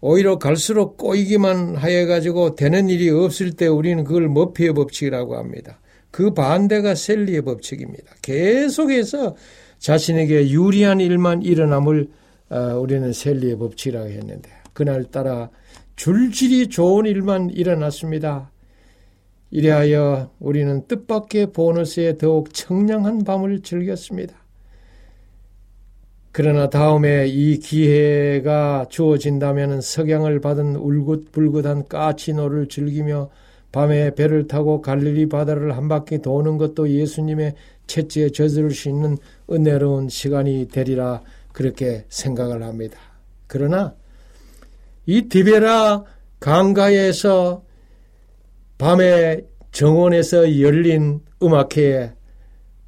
오히려 갈수록 꼬이기만 하여 가지고 되는 일이 없을 때 우리는 그걸 머피의 법칙이라고 합니다. 그 반대가 셀리의 법칙입니다. 계속해서 자신에게 유리한 일만 일어남을 어, 우리는 셀리의 법칙이라고 했는데 그날따라 줄줄이 좋은 일만 일어났습니다. 이래하여 우리는 뜻밖의 보너스에 더욱 청량한 밤을 즐겼습니다. 그러나 다음에 이 기회가 주어진다면 석양을 받은 울긋불긋한 까치노를 즐기며 밤에 배를 타고 갈릴리 바다를 한 바퀴 도는 것도 예수님의 채찍에 젖을 수 있는 은혜로운 시간이 되리라 그렇게 생각을 합니다. 그러나 이 디베라 강가에서 밤에 정원에서 열린 음악회에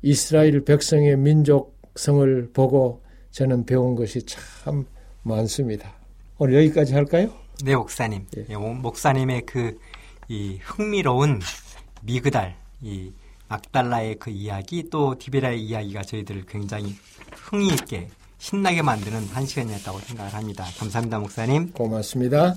이스라엘 백성의 민족성을 보고 저는 배운 것이 참 많습니다. 오늘 여기까지 할까요? 네, 목사님. 예. 예 목사님의 그 이 흥미로운 미그달, 이 막달라의 그 이야기 또 디베라의 이야기가 저희들을 굉장히 흥이 있게 신나게 만드는 한 시간이었다고 생각을 합니다. 감사합니다, 목사님. 고맙습니다.